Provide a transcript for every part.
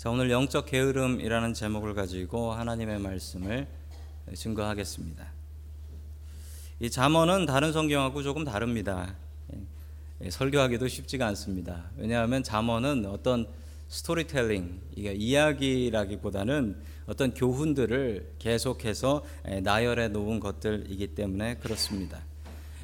자, 오늘 영적 게으름이라는 제목을 가지고 하나님의 말씀을 증거하겠습니다. 이 잠언은 다른 성경하고 조금 다릅니다. 예, 설교하기도 쉽지가 않습니다. 왜냐하면 잠언은 어떤 스토리텔링, 이게 이야기라기보다는 어떤 교훈들을 계속해서 예, 나열해 놓은 것들이기 때문에 그렇습니다.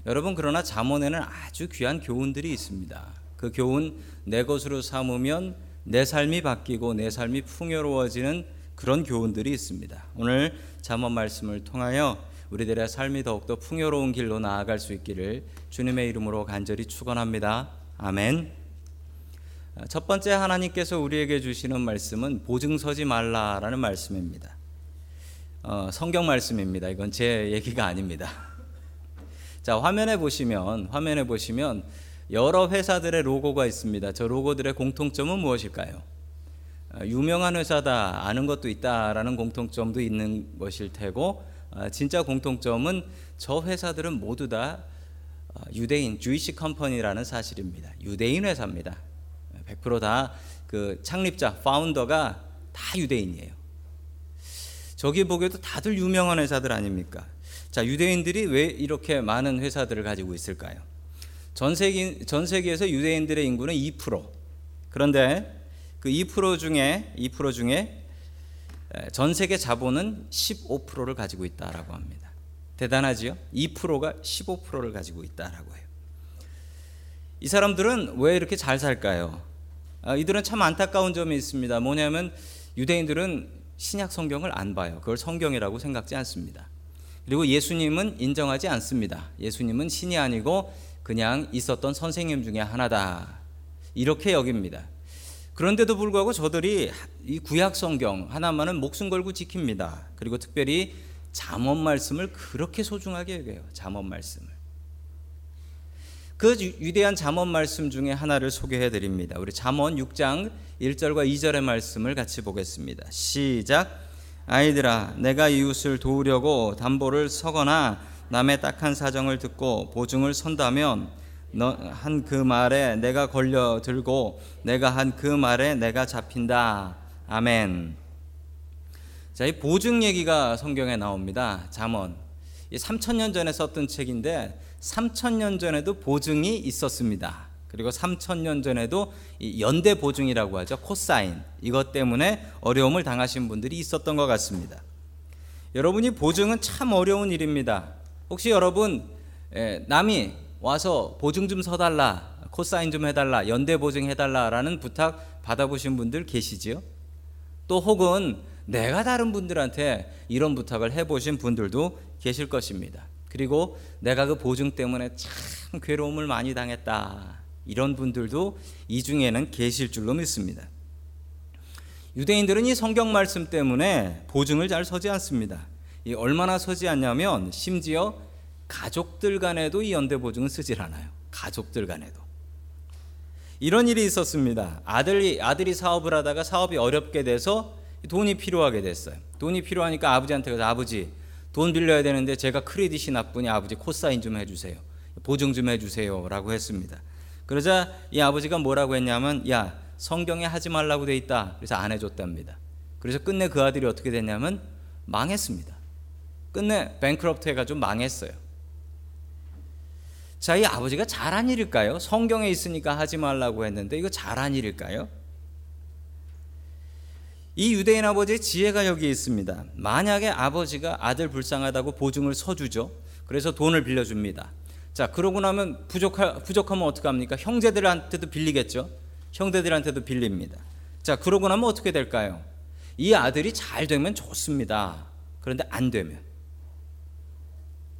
여러분 그러나 잠언에는 아주 귀한 교훈들이 있습니다. 그 교훈 내 것으로 삼으면 내 삶이 바뀌고 내 삶이 풍요로워지는 그런 교훈들이 있습니다. 오늘 잠언 말씀을 통하여 우리들의 삶이 더욱더 풍요로운 길로 나아갈 수 있기를 주님의 이름으로 간절히 축원합니다. 아멘. 첫 번째 하나님께서 우리에게 주시는 말씀은 보증 서지 말라라는 말씀입니다. 어, 성경 말씀입니다. 이건 제 얘기가 아닙니다. 자 화면에 보시면 화면에 보시면 여러 회사들의 로고가 있습니다. 저 로고들의 공통점은 무엇일까요? 아, 유명한 회사다 아는 것도 있다라는 공통점도 있는 것일 테고 아, 진짜 공통점은 저 회사들은 모두 다 아, 유대인 주이시 컴퍼니라는 사실입니다. 유대인 회사입니다. 100%다 그 창립자 파운더가 다 유대인이에요. 저기 보기에도 다들 유명한 회사들 아닙니까? 자, 유대인들이 왜 이렇게 많은 회사들을 가지고 있을까요? 전 세계 전 세계에서 유대인들의 인구는 2%. 그런데 그 2% 중에 2% 중에 전 세계 자본은 15%를 가지고 있다라고 합니다. 대단하지요? 2%가 15%를 가지고 있다라고 해요. 이 사람들은 왜 이렇게 잘 살까요? 아, 이들은 참 안타까운 점이 있습니다. 뭐냐면 유대인들은 신약 성경을 안 봐요. 그걸 성경이라고 생각지 않습니다. 그리고 예수님은 인정하지 않습니다. 예수님은 신이 아니고 그냥 있었던 선생님 중에 하나다. 이렇게 여깁니다. 그런데도 불구하고 저들이 이 구약 성경 하나만은 목숨 걸고 지킵니다. 그리고 특별히 잠언 말씀을 그렇게 소중하게 여겨요. 잠언 말씀을. 그 위대한 잠언 말씀 중에 하나를 소개해 드립니다. 우리 잠언 6장 1절과 2절의 말씀을 같이 보겠습니다. 시작. 아이들아, 내가 이웃을 도우려고 담보를 서거나 남의 딱한 사정을 듣고 보증을 선다면 한 그 말에 내가 걸려 들고 내가 한 그 말에 내가 잡힌다. 아멘. 자, 이 보증 얘기가 성경에 나옵니다. 잠언. 3천년 전에 썼던 책인데 3천년 전에도 보증이 있었습니다. 그리고 3천년 전에도 연대 보증이라고 하죠. 코사인. 이것 때문에 어려움을 당하신 분들이 있었던 것 같습니다. 여러분이 보증은 참 어려운 일입니다. 혹시 여러분 남이 와서 보증 좀 서달라, 코사인 좀 해달라, 연대 보증 해달라라는 부탁 받아보신 분들 계시지요? 또 혹은 내가 다른 분들한테 이런 부탁을 해보신 분들도 계실 것입니다. 그리고 내가 그 보증 때문에 참 괴로움을 많이 당했다. 이런 분들도 이 중에는 계실 줄로 믿습니다. 유대인들은 이 성경 말씀 때문에 보증을 잘 서지 않습니다. 얼마나 서지 않냐면 심지어 가족들 간에도 이 연대 보증은 쓰질 않아요. 가족들 간에도. 이런 일이 있었습니다. 아들이 아들이 사업을 하다가 사업이 어렵게 돼서 돈이 필요하게 됐어요. 돈이 필요하니까 아버지한테 가서 아버지 돈 빌려야 되는데 제가 크레딧이 나쁘니 아버지 코사인 좀 해주세요. 보증 좀 해주세요라고 했습니다. 그러자 이 아버지가 뭐라고 했냐면 야 성경에 하지 말라고 돼 있다. 그래서 안 해줬답니다. 그래서 끝내 그 아들이 어떻게 됐냐면 망했습니다. 끝내 뱅크럽트 해가지고 망했어요. 자, 이 아버지가 잘한 일일까요? 성경에 있으니까 하지 말라고 했는데 이거 잘한 일일까요? 이 유대인 아버지의 지혜가 여기 있습니다. 만약에 아버지가 아들 불쌍하다고 보증을 서주죠. 그래서 돈을 빌려줍니다. 자, 그러고 나면 부족하, 부족하면 어떡합니까? 형제들한테도 빌리겠죠. 형제들한테도 빌립니다. 자, 그러고 나면 어떻게 될까요? 이 아들이 잘 되면 좋습니다. 그런데 안 되면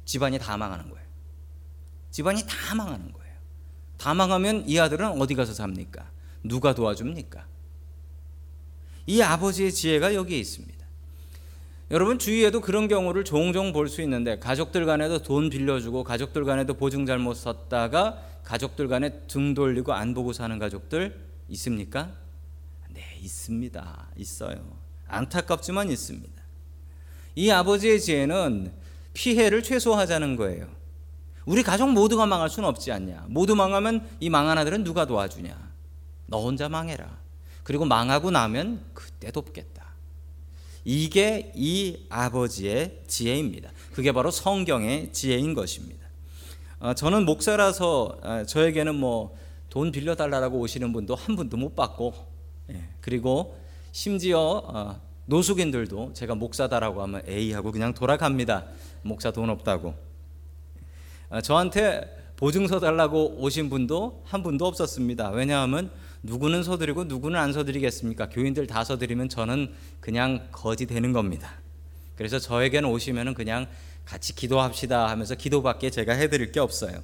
집안이 다 망하는 거예요. 집안이 다 망하는 거예요. 다 망하면 이 아들은 어디 가서 삽니까? 누가 도와줍니까? 이 아버지의 지혜가 여기에 있습니다. 여러분 주위에도 그런 경우를 종종 볼 수 있는데 가족들 간에도 돈 빌려주고 가족들 간에도 보증 잘못 썼다가 가족들 간에 등 돌리고 안 보고 사는 가족들 있습니까? 네, 있습니다. 있어요. 안타깝지만 있습니다. 이 아버지의 지혜는 피해를 최소화하자는 거예요. 우리 가족 모두가 망할 수는 없지 않냐. 모두 망하면 이 망한 아들은 누가 도와주냐. 너 혼자 망해라. 그리고 망하고 나면 그 떼돋겠다. 이게 이 아버지의 지혜입니다. 그게 바로 성경의 지혜인 것입니다. 어, 저는 목사라서 어, 저에게는 뭐 돈 빌려달라고 오시는 분도 한 분도 못 받고, 예, 그리고 심지어 어, 노숙인들도 제가 목사다라고 하면 에이 하고 그냥 돌아갑니다. 목사 돈 없다고. 저한테 보증서 달라고 오신 분도 한 분도 없었습니다. 왜냐하면 누구는 서드리고 누구는 안 서드리겠습니까? 교인들 다 서드리면 저는 그냥 거지 되는 겁니다. 그래서 저에게는 오시면은 그냥 같이 기도합시다 하면서 기도밖에 제가 해드릴 게 없어요.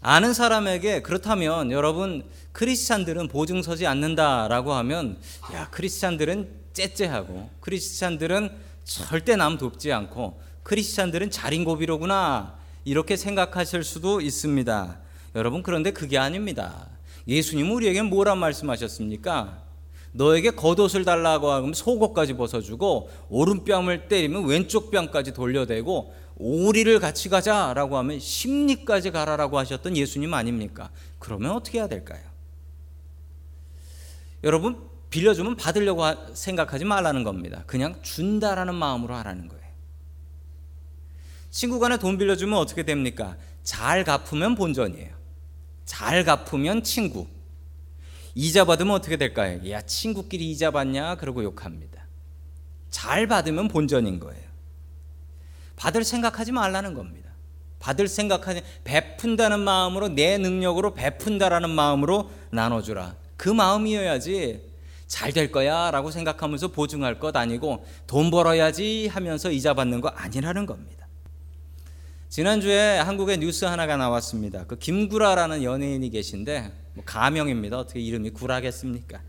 아는 사람에게 그렇다면 여러분 크리스찬들은 보증 서지 않는다라고 하면 야 크리스찬들은 째째하고 크리스찬들은 절대 남 돕지 않고 크리스찬들은 자린고비로구나 이렇게 생각하실 수도 있습니다. 여러분 그런데 그게 아닙니다. 예수님 우리에게 뭐란 말씀하셨습니까? 너에게 겉옷을 달라고 하면 속옷까지 벗어주고 오른뺨을 때리면 왼쪽 뺨까지 돌려대고 오리를 같이 가자라고 하면 심리까지 가라라고 하셨던 예수님 아닙니까? 그러면 어떻게 해야 될까요? 여러분 빌려주면 받으려고 생각하지 말라는 겁니다. 그냥 준다라는 마음으로 하라는 거예요. 친구 간에 돈 빌려주면 어떻게 됩니까? 잘 갚으면 본전이에요. 잘 갚으면 친구. 이자 받으면 어떻게 될까요? 야, 친구끼리 이자 받냐? 그러고 욕합니다. 잘 받으면 본전인 거예요. 받을 생각하지 말라는 겁니다. 받을 생각하지 베푼다는 마음으로 내 능력으로 베푼다라는 마음으로 나눠주라. 그 마음이어야지 잘 될 거야 라고 생각하면서 보증할 것 아니고 돈 벌어야지 하면서 이자 받는 거 아니라는 겁니다. 지난주에 한국에 뉴스 하나가 나왔습니다. 그 김구라라는 연예인이 계신데 뭐 가명입니다. 어떻게 이름이 구라겠습니까?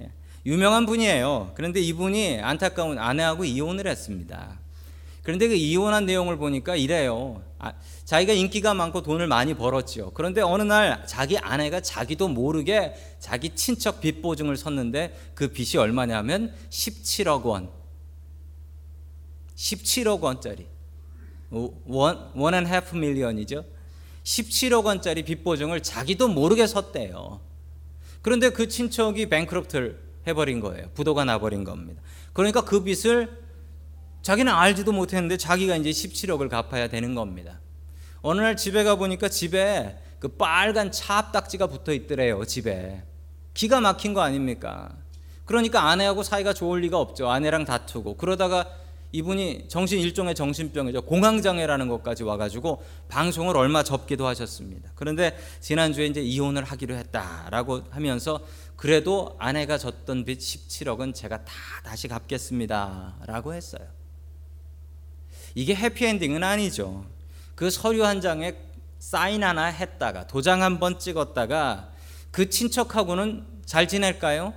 예. 유명한 분이에요. 그런데 이분이 안타까운 아내하고 이혼을 했습니다. 그런데 그 이혼한 내용을 보니까 이래요. 아, 자기가 인기가 많고 돈을 많이 벌었지요. 그런데 어느 날 자기 아내가 자기도 모르게 자기 친척 빚 보증을 섰는데 그 빚이 얼마냐면 17억 원. 17억 원짜리. one, one and half million이죠. 17억 원짜리 빚 보증을 자기도 모르게 섰대요. 그런데 그 친척이 bankrupt를 해버린 거예요. 부도가 나버린 겁니다. 그러니까 그 빚을 자기는 알지도 못했는데 자기가 이제 17억을 갚아야 되는 겁니다. 어느 날 집에 가 보니까 집에 그 빨간 차압딱지가 붙어 있더래요. 집에 기가 막힌 거 아닙니까? 그러니까 아내하고 사이가 좋을 리가 없죠. 아내랑 다투고 그러다가 이분이 정신 일종의 정신병이죠. 공황장애라는 것까지 와가지고 방송을 얼마 접기도 하셨습니다. 그런데 지난주에 이제 이혼을 하기로 했다라고 하면서 그래도 아내가 졌던 빚 17억은 제가 다 다시 갚겠습니다라고 했어요. 이게 해피엔딩은 아니죠. 그 서류 한 장에 사인 하나 했다가 도장 한 번 찍었다가 그 친척하고는 잘 지낼까요?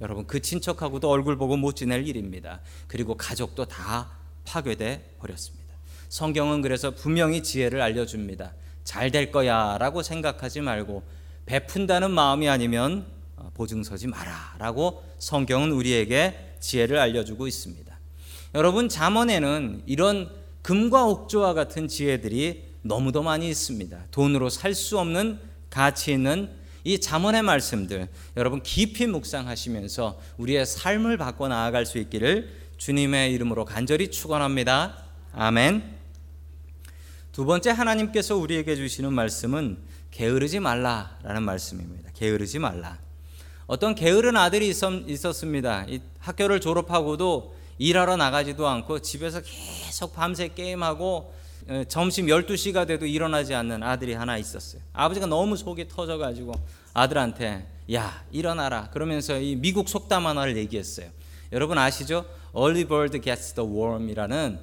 여러분 그 친척하고도 얼굴 보고 못 지낼 일입니다. 그리고 가족도 다 파괴돼 버렸습니다. 성경은 그래서 분명히 지혜를 알려줍니다. 잘 될 거야라고 생각하지 말고 베푼다는 마음이 아니면 어, 보증 서지 마라라고 성경은 우리에게 지혜를 알려주고 있습니다. 여러분 잠언에는 이런 금과 옥조와 같은 지혜들이 너무도 많이 있습니다. 돈으로 살 수 없는 가치 있는 이 잠언의 말씀들 여러분 깊이 묵상하시면서 우리의 삶을 바꿔 나아갈 수 있기를 주님의 이름으로 간절히 축원합니다. 아멘. 두 번째 하나님께서 우리에게 주시는 말씀은 게으르지 말라라는 말씀입니다. 게으르지 말라. 어떤 게으른 아들이 있었습니다. 학교를 졸업하고도 일하러 나가지도 않고 집에서 계속 밤새 게임하고 어, 점심 12시가 돼도 일어나지 않는 아들이 하나 있었어요. 아버지가 너무 속이 터져 가지고 아들한테 야 일어나라 그러면서 이 미국 속담 하나를 얘기했어요. 여러분 아시죠? Early bird gets the worm이라는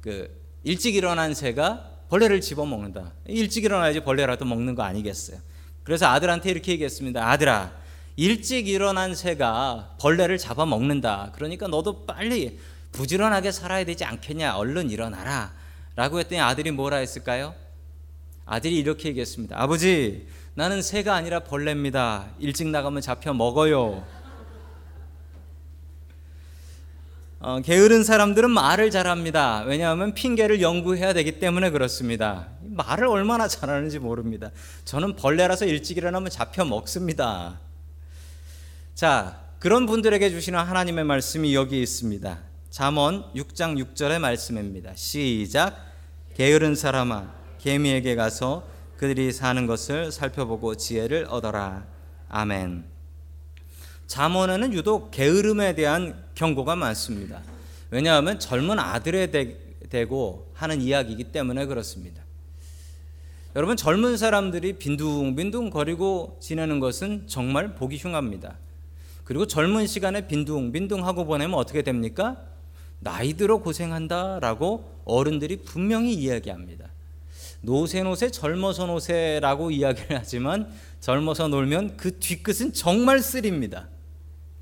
그 일찍 일어난 새가 벌레를 집어 먹는다. 일찍 일어나야지 벌레라도 먹는 거 아니겠어요? 그래서 아들한테 이렇게 얘기했습니다. 아들아, 일찍 일어난 새가 벌레를 잡아먹는다. 그러니까 너도 빨리 부지런하게 살아야 되지 않겠냐? 얼른 일어나라. 라고 했더니 아들이 뭐라 했을까요? 아들이 이렇게 얘기했습니다. 아버지, 나는 새가 아니라 벌레입니다. 일찍 나가면 잡혀 먹어요. 어, 게으른 사람들은 말을 잘합니다. 왜냐하면 핑계를 연구해야 되기 때문에 그렇습니다. 말을 얼마나 잘하는지 모릅니다. 저는 벌레라서 일찍 일어나면 잡혀 먹습니다. 자, 그런 분들에게 주시는 하나님의 말씀이 여기 있습니다. 잠언 6장 6절의 말씀입니다. 시작. 게으른 사람아 개미에게 가서 그들이 사는 것을 살펴보고 지혜를 얻어라. 아멘. 잠언에는 유독 게으름에 대한 경고가 많습니다. 왜냐하면 젊은 아들에 대고 하는 이야기이기 때문에 그렇습니다. 여러분 젊은 사람들이 빈둥빈둥 거리고 지내는 것은 정말 보기 흉합니다. 그리고 젊은 시간에 빈둥 빈둥 하고 보내면 어떻게 됩니까? 나이 들어 고생한다라고 어른들이 분명히 이야기합니다. 노세 노세 젊어서 노세라고 이야기를 하지만 젊어서 놀면 그 뒤끝은 정말 쓰립니다.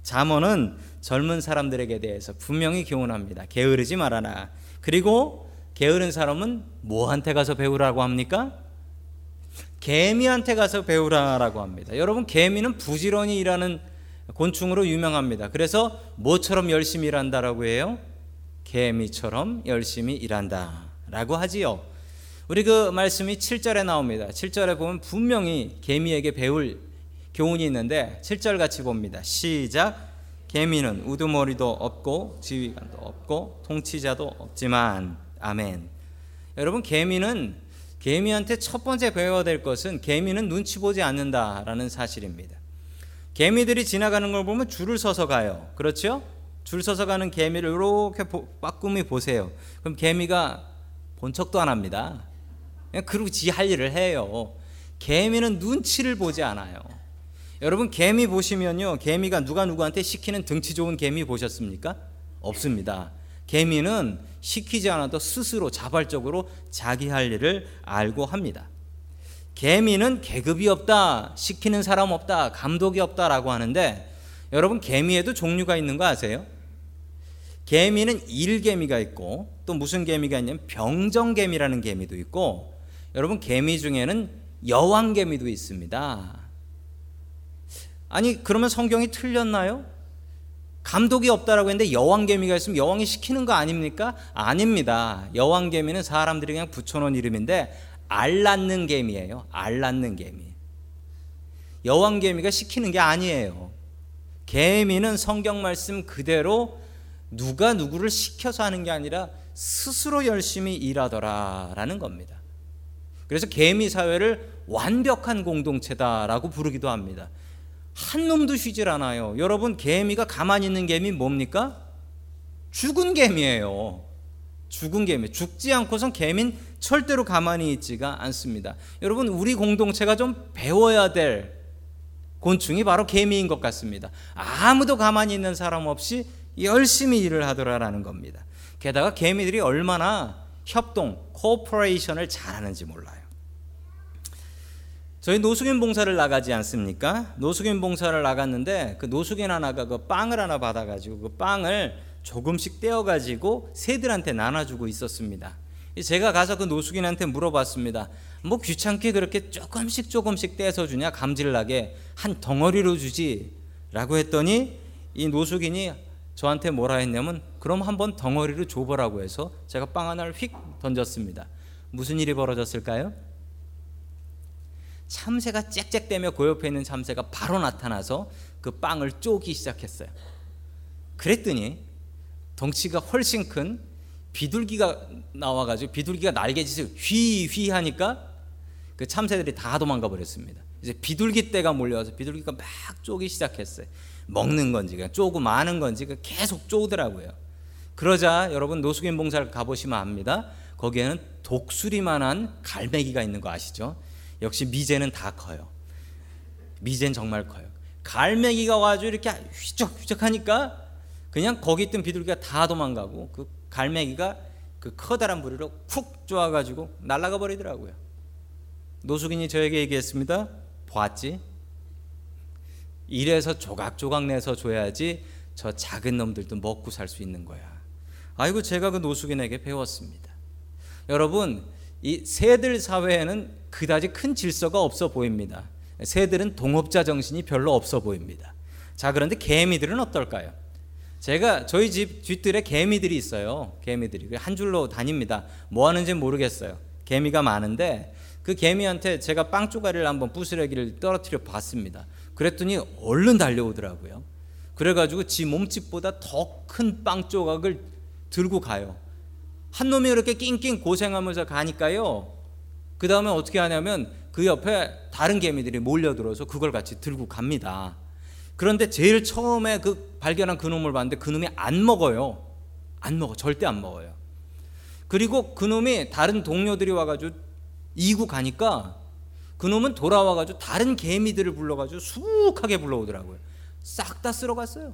잠언은 젊은 사람들에게 대해서 분명히 교훈합니다. 게으르지 말아라. 그리고 게으른 사람은 뭐한테 가서 배우라고 합니까? 개미한테 가서 배우라라고 합니다. 여러분 개미는 부지런히 일하는 곤충으로 유명합니다. 그래서 뭐처럼 열심히 일한다라고 해요? 개미처럼 열심히 일한다라고 하지요. 우리 그 말씀이 7절에 나옵니다. 7절에 보면 분명히 개미에게 배울 교훈이 있는데 7절 같이 봅니다. 시작. 개미는 우두머리도 없고 지휘관도 없고 통치자도 없지만 아멘. 여러분 개미는 개미한테 첫 번째 배워야 될 것은 개미는 눈치 보지 않는다라는 사실입니다. 개미들이 지나가는 걸 보면 줄을 서서 가요. 그렇죠? 줄 서서 가는 개미를 이렇게 빠꾸미 보세요. 그럼 개미가 본 척도 안 합니다. 그냥 그러고 지 할 일을 해요. 개미는 눈치를 보지 않아요. 여러분 개미 보시면요. 개미가 누가 누구한테 시키는 등치 좋은 개미 보셨습니까? 없습니다. 개미는 시키지 않아도 스스로 자발적으로 자기 할 일을 알고 합니다. 개미는 계급이 없다, 시키는 사람 없다, 감독이 없다라고 하는데 여러분 개미에도 종류가 있는 거 아세요? 개미는 일개미가 있고 또 무슨 개미가 있냐면 병정개미라는 개미도 있고 여러분 개미 중에는 여왕개미도 있습니다. 아니 그러면 성경이 틀렸나요? 감독이 없다라고 했는데 여왕개미가 있으면 여왕이 시키는 거 아닙니까? 아닙니다. 여왕개미는 사람들이 그냥 붙여놓은 이름인데 알 낳는 개미예요. 알 낳는 개미. 여왕 개미가 시키는 게 아니에요. 개미는 성경 말씀 그대로 누가 누구를 시켜서 하는 게 아니라 스스로 열심히 일하더라라는 겁니다. 그래서 개미 사회를 완벽한 공동체다라고 부르기도 합니다. 한 놈도 쉬질 않아요. 여러분 개미가 가만히 있는 개미 뭡니까? 죽은 개미예요. 죽은 개미. 죽지 않고선 개미는 절대로 가만히 있지가 않습니다. 여러분 우리 공동체가 좀 배워야 될 곤충이 바로 개미인 것 같습니다. 아무도 가만히 있는 사람 없이 열심히 일을 하더라라는 겁니다. 게다가 개미들이 얼마나 협동, cooperation을 잘하는지 몰라요. 저희 노숙인 봉사를 나가지 않습니까? 노숙인 봉사를 나갔는데 그 노숙인 하나가 그 빵을 하나 받아가지고 그 빵을 조금씩 떼어가지고 새들한테 나눠주고 있었습니다. 제가 가서 그 노숙인한테 물어봤습니다. 뭐 귀찮게 그렇게 조금씩 조금씩 떼서 주냐 감질나게 한 덩어리로 주지라고 했더니 이 노숙인이 저한테 뭐라 했냐면 그럼 한번 덩어리로 줘보라고 해서 제가 빵 하나를 휙 던졌습니다. 무슨 일이 벌어졌을까요? 참새가 짹짹대며 그 옆에 있는 참새가 바로 나타나서 그 빵을 쪼기 시작했어요. 그랬더니 덩치가 훨씬 큰 비둘기가 나와가지고 비둘기가 날개짓을 휘휘 하니까 그 참새들이 다 도망가 버렸습니다. 이제 비둘기 떼가 몰려와서 비둘기가 막 쪼기 시작했어요. 먹는 건지 쪼고 마는 건지 계속 쪼더라고요. 그러자 여러분 노숙인 봉사를 가보시면 압니다. 거기에는 독수리만한 갈매기가 있는 거 아시죠? 역시 미제는 다 커요. 미제는 정말 커요. 갈매기가 와가지고 이렇게 휘적휘적 하니까 그냥 거기 있던 비둘기가 다 도망가고 그 갈매기가 그 커다란 부리로 푹 쪼아가지고 날아가 버리더라고요. 노숙인이 저에게 얘기했습니다. 봤지? 이래서 조각조각 내서 줘야지 저 작은 놈들도 먹고 살 수 있는 거야. 아이고 제가 그 노숙인에게 배웠습니다. 여러분 이 새들 사회에는 그다지 큰 질서가 없어 보입니다. 새들은 동업자 정신이 별로 없어 보입니다. 자, 그런데 개미들은 어떨까요? 제가 저희 집 뒷뜰에 개미들이 있어요. 개미들이 한 줄로 다닙니다. 뭐 하는지 모르겠어요. 개미가 많은데 그 개미한테 제가 빵 쪼가리를 한번 부스러기를 떨어뜨려 봤습니다. 그랬더니 얼른 달려오더라고요. 그래가지고 지 몸집보다 더 큰 빵 조각을 들고 가요. 한 놈이 이렇게 낑낑 고생하면서 가니까요. 그 다음에 어떻게 하냐면 그 옆에 다른 개미들이 몰려들어서 그걸 같이 들고 갑니다. 그런데 제일 처음에 그 발견한 그 놈을 봤는데 그 놈이 안 먹어요. 안 먹어. 절대 안 먹어요. 그리고 그 놈이 다른 동료들이 와가지고 이구 가니까 그 놈은 돌아와가지고 다른 개미들을 불러가지고 수북하게 불러오더라고요. 싹 다 쓸어갔어요.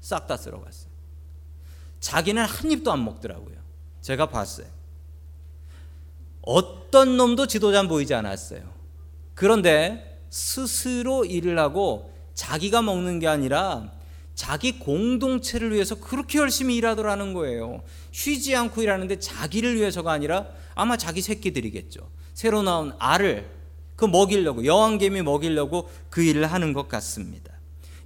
싹 다 쓸어갔어요. 자기는 한 입도 안 먹더라고요. 제가 봤어요. 어떤 놈도 지도자는 보이지 않았어요. 그런데 스스로 일을 하고 자기가 먹는 게 아니라 자기 공동체를 위해서 그렇게 열심히 일하더라는 거예요. 쉬지 않고 일하는데 자기를 위해서가 아니라 아마 자기 새끼들이겠죠. 새로 나온 알을 그 먹이려고 여왕개미 먹이려고 그 일을 하는 것 같습니다.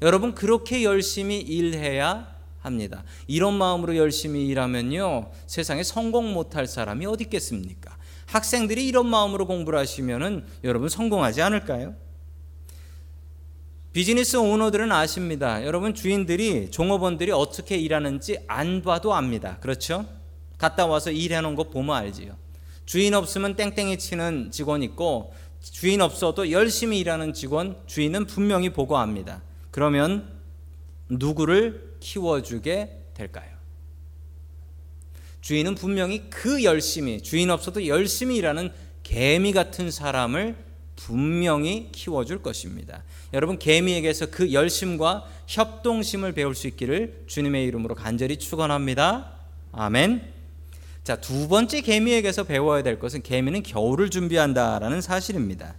여러분 그렇게 열심히 일해야 합니다. 이런 마음으로 열심히 일하면요 세상에 성공 못할 사람이 어디 있겠습니까? 학생들이 이런 마음으로 공부를 하시면은 여러분 성공하지 않을까요? 비즈니스 오너들은 아십니다. 여러분 주인들이 종업원들이 어떻게 일하는지 안 봐도 압니다. 그렇죠? 갔다 와서 놓은 거 보면 알지요. 주인 없으면 땡땡이 치는 직원 있고 주인 없어도 열심히 일하는 직원 주인은 분명히 보고 압니다. 그러면 누구를 키워주게 될까요? 주인은 분명히 그 열심히 주인 없어도 열심히 일하는 개미 같은 사람을 분명히 키워줄 것입니다. 여러분 개미에게서 그 열심과 협동심을 배울 수 있기를 주님의 이름으로 간절히 축원합니다. 아멘. 자, 두 번째 개미에게서 배워야 될 것은 개미는 겨울을 준비한다라는 사실입니다.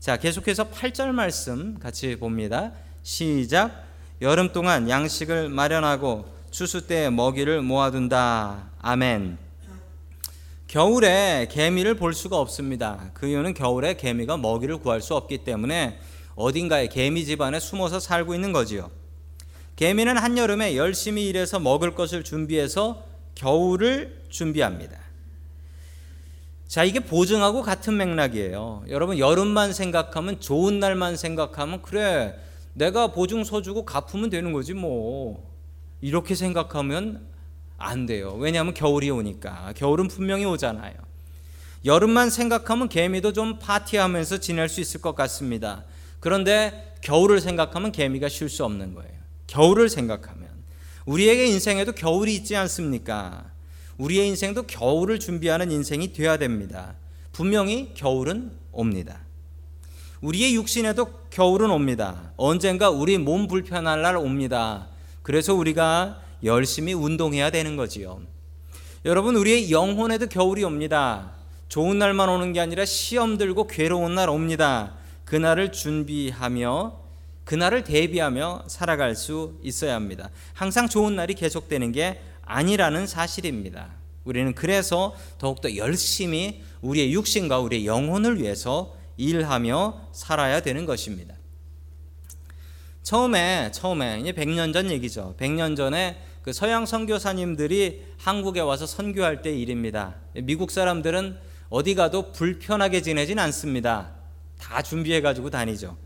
자, 계속해서 8절 말씀 같이 봅니다. 시작. 여름 동안 양식을 마련하고 추수 때 먹이를 모아둔다. 아멘. 겨울에 개미를 볼 수가 없습니다. 그 이유는 겨울에 개미가 먹이를 구할 수 없기 때문에 어딘가에 개미 집안에 숨어서 살고 있는 거지요. 개미는 한여름에 열심히 일해서 먹을 것을 준비해서 겨울을 준비합니다. 자, 이게 보증하고 같은 맥락이에요. 여러분, 여름만 생각하면 좋은 날만 생각하면 그래. 내가 보증 서주고 갚으면 되는 거지 뭐. 이렇게 생각하면 안 돼요. 왜냐하면 겨울이 오니까. 겨울은 분명히 오잖아요. 여름만 생각하면 개미도 좀 파티하면서 지낼 수 있을 것 같습니다. 그런데 겨울을 생각하면 개미가 쉴 수 없는 거예요. 겨울을 생각하면. 우리에게 인생에도 겨울이 있지 않습니까? 우리의 인생도 겨울을 준비하는 인생이 되어야 됩니다. 분명히 겨울은 옵니다. 우리의 육신에도 겨울은 옵니다. 언젠가 우리 몸 불편할 날 옵니다. 그래서 우리가 열심히 운동해야 되는 거지요. 여러분, 우리의 영혼에도 겨울이 옵니다. 좋은 날만 오는 게 아니라 시험 들고 괴로운 날 옵니다. 그날을 준비하며 그날을 대비하며 살아갈 수 있어야 합니다. 항상 좋은 날이 계속되는 게 아니라는 사실입니다. 우리는 그래서 더욱더 열심히 우리의 육신과 우리의 영혼을 위해서 일하며 살아야 되는 것입니다. 처음에 처음에 이제 100년 전 얘기죠. 100년 전에 그 서양 선교사님들이 한국에 와서 선교할 때 일입니다. 미국 사람들은 어디 가도 불편하게 지내진 않습니다. 다 준비해 가지고 다니죠.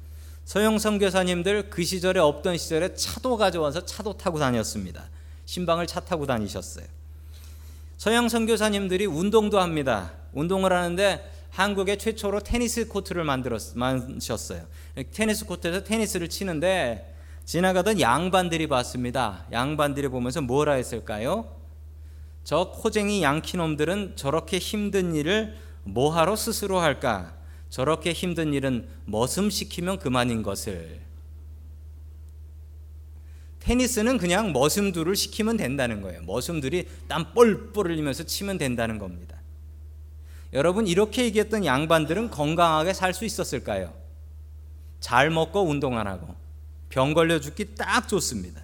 서양 선교사님들 그 시절에 없던 시절에 차도 가져와서 차도 타고 다녔습니다. 신방을 차 타고 다니셨어요. 서양 선교사님들이 운동도 합니다. 운동을 하는데 한국에 최초로 테니스 코트를 만들었 만셨어요. 테니스 코트에서 테니스를 치는데 지나가던 양반들이 봤습니다. 양반들이 보면서 뭐라 했을까요? 저 코쟁이 양키놈들은 저렇게 힘든 일을 뭐하러 스스로 할까? 저렇게 힘든 일은 머슴시키면 그만인 것을. 테니스는 그냥 머슴들을 시키면 된다는 거예요. 머슴들이 땀 뻘뻘 흘리면서 치면 된다는 겁니다. 여러분 이렇게 얘기했던 양반들은 건강하게 살 수 있었을까요? 잘 먹고 운동 안 하고 병 걸려 죽기 딱 좋습니다.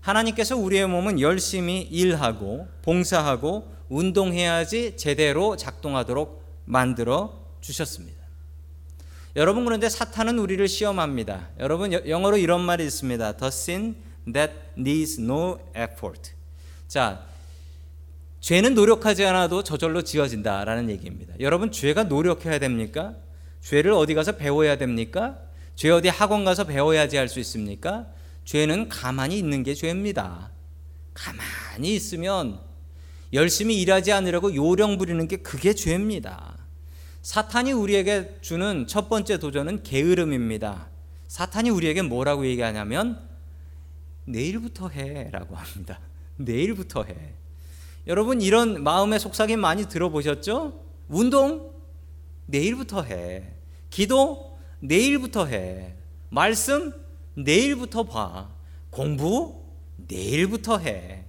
하나님께서 우리의 몸은 열심히 일하고 봉사하고 운동해야지 제대로 작동하도록 만들어 주셨습니다. 여러분 그런데 사탄은 우리를 시험합니다. 여러분 영어로 이런 말이 있습니다. The sin that needs no effort. 자, 죄는 노력하지 않아도 저절로 지어진다라는 얘기입니다. 여러분 죄가 노력해야 됩니까? 죄를 어디 가서 배워야 됩니까? 죄 어디 학원 가서 배워야지 할 수 있습니까? 죄는 가만히 있는 게 죄입니다. 가만히 있으면 열심히 일하지 않으려고 요령 부리는 게 그게 죄입니다. 사탄이 우리에게 주는 첫 번째 도전은 게으름입니다. 사탄이 우리에게 뭐라고 얘기하냐면 내일부터 해라고 합니다. 내일부터 해. 여러분 이런 마음의 속삭임 많이 들어보셨죠? 운동 내일부터 해. 기도 내일부터 해. 말씀 내일부터 봐. 공부 내일부터 해.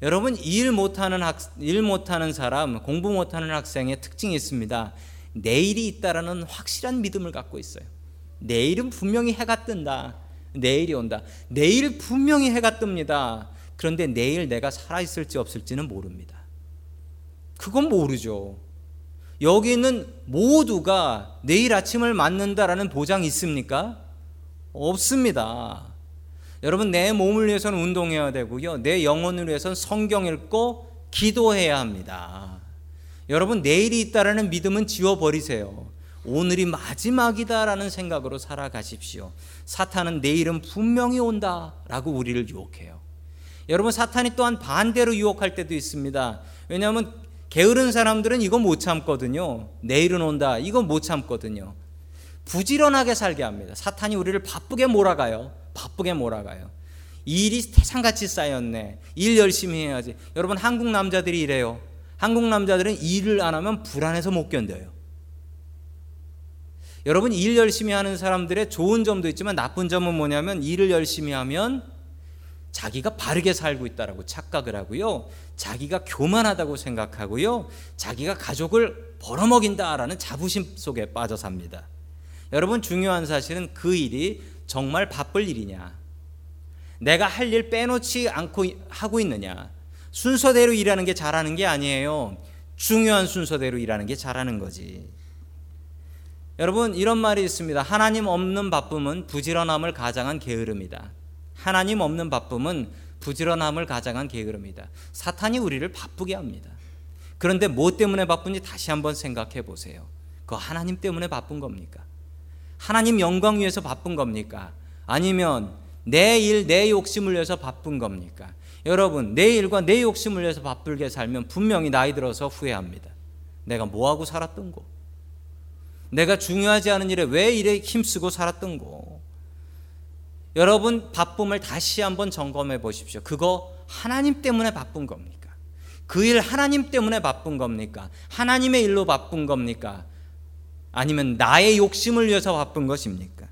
여러분 일 못하는 학, 일 못하는 사람, 공부 못하는 학생의 특징이 있습니다. 내일이 있다라는 확실한 믿음을 갖고 있어요. 내일은 분명히 해가 뜬다. 내일이 온다. 내일 분명히 해가 뜹니다. 그런데 내일 내가 살아 있을지 없을지는 모릅니다. 그건 모르죠. 여기 있는 모두가 내일 아침을 맞는다라는 보장이 있습니까? 없습니다. 여러분 내 몸을 위해서는 운동해야 되고요. 내 영혼을 위해서는 성경 읽고 기도해야 합니다. 여러분 내일이 있다라는 믿음은 지워 버리세요. 오늘이 마지막이다라는 생각으로 살아가십시오. 사탄은 내일은 분명히 온다라고 우리를 유혹해요. 여러분 사탄이 또한 반대로 유혹할 때도 있습니다. 왜냐하면 게으른 사람들은 이거 못 참거든요. 내일은 온다. 이거 못 참거든요. 부지런하게 살게 합니다. 사탄이 우리를 바쁘게 몰아가요. 바쁘게 몰아가요. 일이 태산같이 쌓였네. 일 열심히 해야지. 여러분 한국 남자들이 이래요. 한국 남자들은 일을 안 하면 불안해서 못 견뎌요. 여러분 일 열심히 하는 사람들의 좋은 점도 있지만 나쁜 점은 뭐냐면 일을 열심히 하면 자기가 바르게 살고 있다라고 착각을 하고요. 자기가 교만하다고 생각하고요. 자기가 가족을 벌어먹인다라는 자부심 속에 빠져 삽니다. 여러분 중요한 사실은 그 일이 정말 바쁠 일이냐? 내가 할 일 빼놓지 않고 하고 있느냐? 순서대로 일하는 게 잘하는 게 아니에요. 중요한 순서대로 일하는 게 잘하는 거지. 여러분 이런 말이 있습니다. 하나님 없는 바쁨은 부지런함을 가장한 게으름이다. 하나님 없는 바쁨은 부지런함을 가장한 게으름이다. 사탄이 우리를 바쁘게 합니다. 그런데 뭐 때문에 바쁜지 다시 한번 생각해 보세요. 그 하나님 때문에 바쁜 겁니까? 하나님 영광 위해서 바쁜 겁니까? 아니면 내 일, 내 욕심을 위해서 바쁜 겁니까? 여러분, 내 일과 내 욕심을 위해서 바쁘게 살면 분명히 나이 들어서 후회합니다. 내가 뭐하고 살았던 거? 내가 중요하지 않은 일에 왜 이래 힘쓰고 살았던 거? 여러분, 바쁨을 다시 한번 점검해 보십시오. 그거 하나님 때문에 바쁜 겁니까? 그 일 하나님 때문에 바쁜 겁니까? 하나님의 일로 바쁜 겁니까? 아니면 나의 욕심을 위해서 바쁜 것입니까?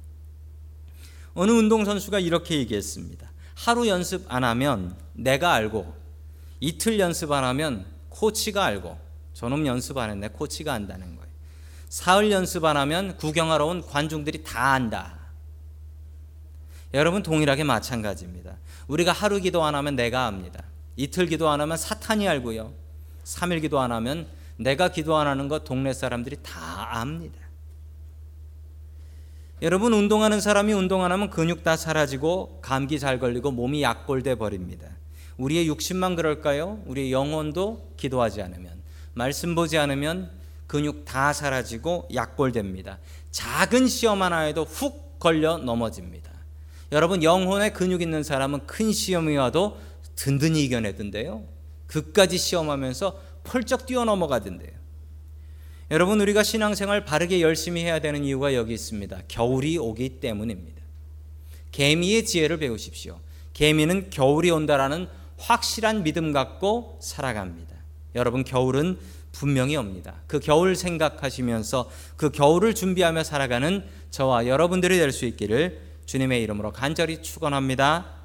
어느 운동선수가 이렇게 얘기했습니다. 하루 연습 안 하면 내가 알고 이틀 연습 안 하면 코치가 알고 저놈 연습 안 했네 코치가 안다는 거예요. 사흘 연습 안 하면 구경하러 온 관중들이 다 안다. 여러분 동일하게 마찬가지입니다. 우리가 하루 기도 안 하면 내가 압니다. 이틀 기도 안 하면 사탄이 알고요. 3일 기도 안 하면 내가 기도 안 하는 것 동네 사람들이 다 압니다. 여러분 운동하는 사람이 운동 안 하면 근육 다 사라지고 감기 잘 걸리고 몸이 약골돼 버립니다. 우리의 육신만 그럴까요? 우리의 영혼도 기도하지 않으면 말씀 보지 않으면 근육 다 사라지고 약골됩니다. 작은 시험 하나에도 훅 걸려 넘어집니다. 여러분 영혼에 근육 있는 사람은 큰 시험이 와도 든든히 이겨내던데요. 그까지 시험하면서 펄쩍 뛰어넘어가던데요. 여러분 우리가 신앙생활 바르게 열심히 해야 되는 이유가 여기 있습니다. 겨울이 오기 때문입니다. 개미의 지혜를 배우십시오. 개미는 겨울이 온다라는 확실한 믿음 갖고 살아갑니다. 여러분 겨울은 분명히 옵니다. 그 겨울 생각하시면서 그 겨울을 준비하며 살아가는 저와 여러분들이 될 수 있기를 주님의 이름으로 간절히 축원합니다.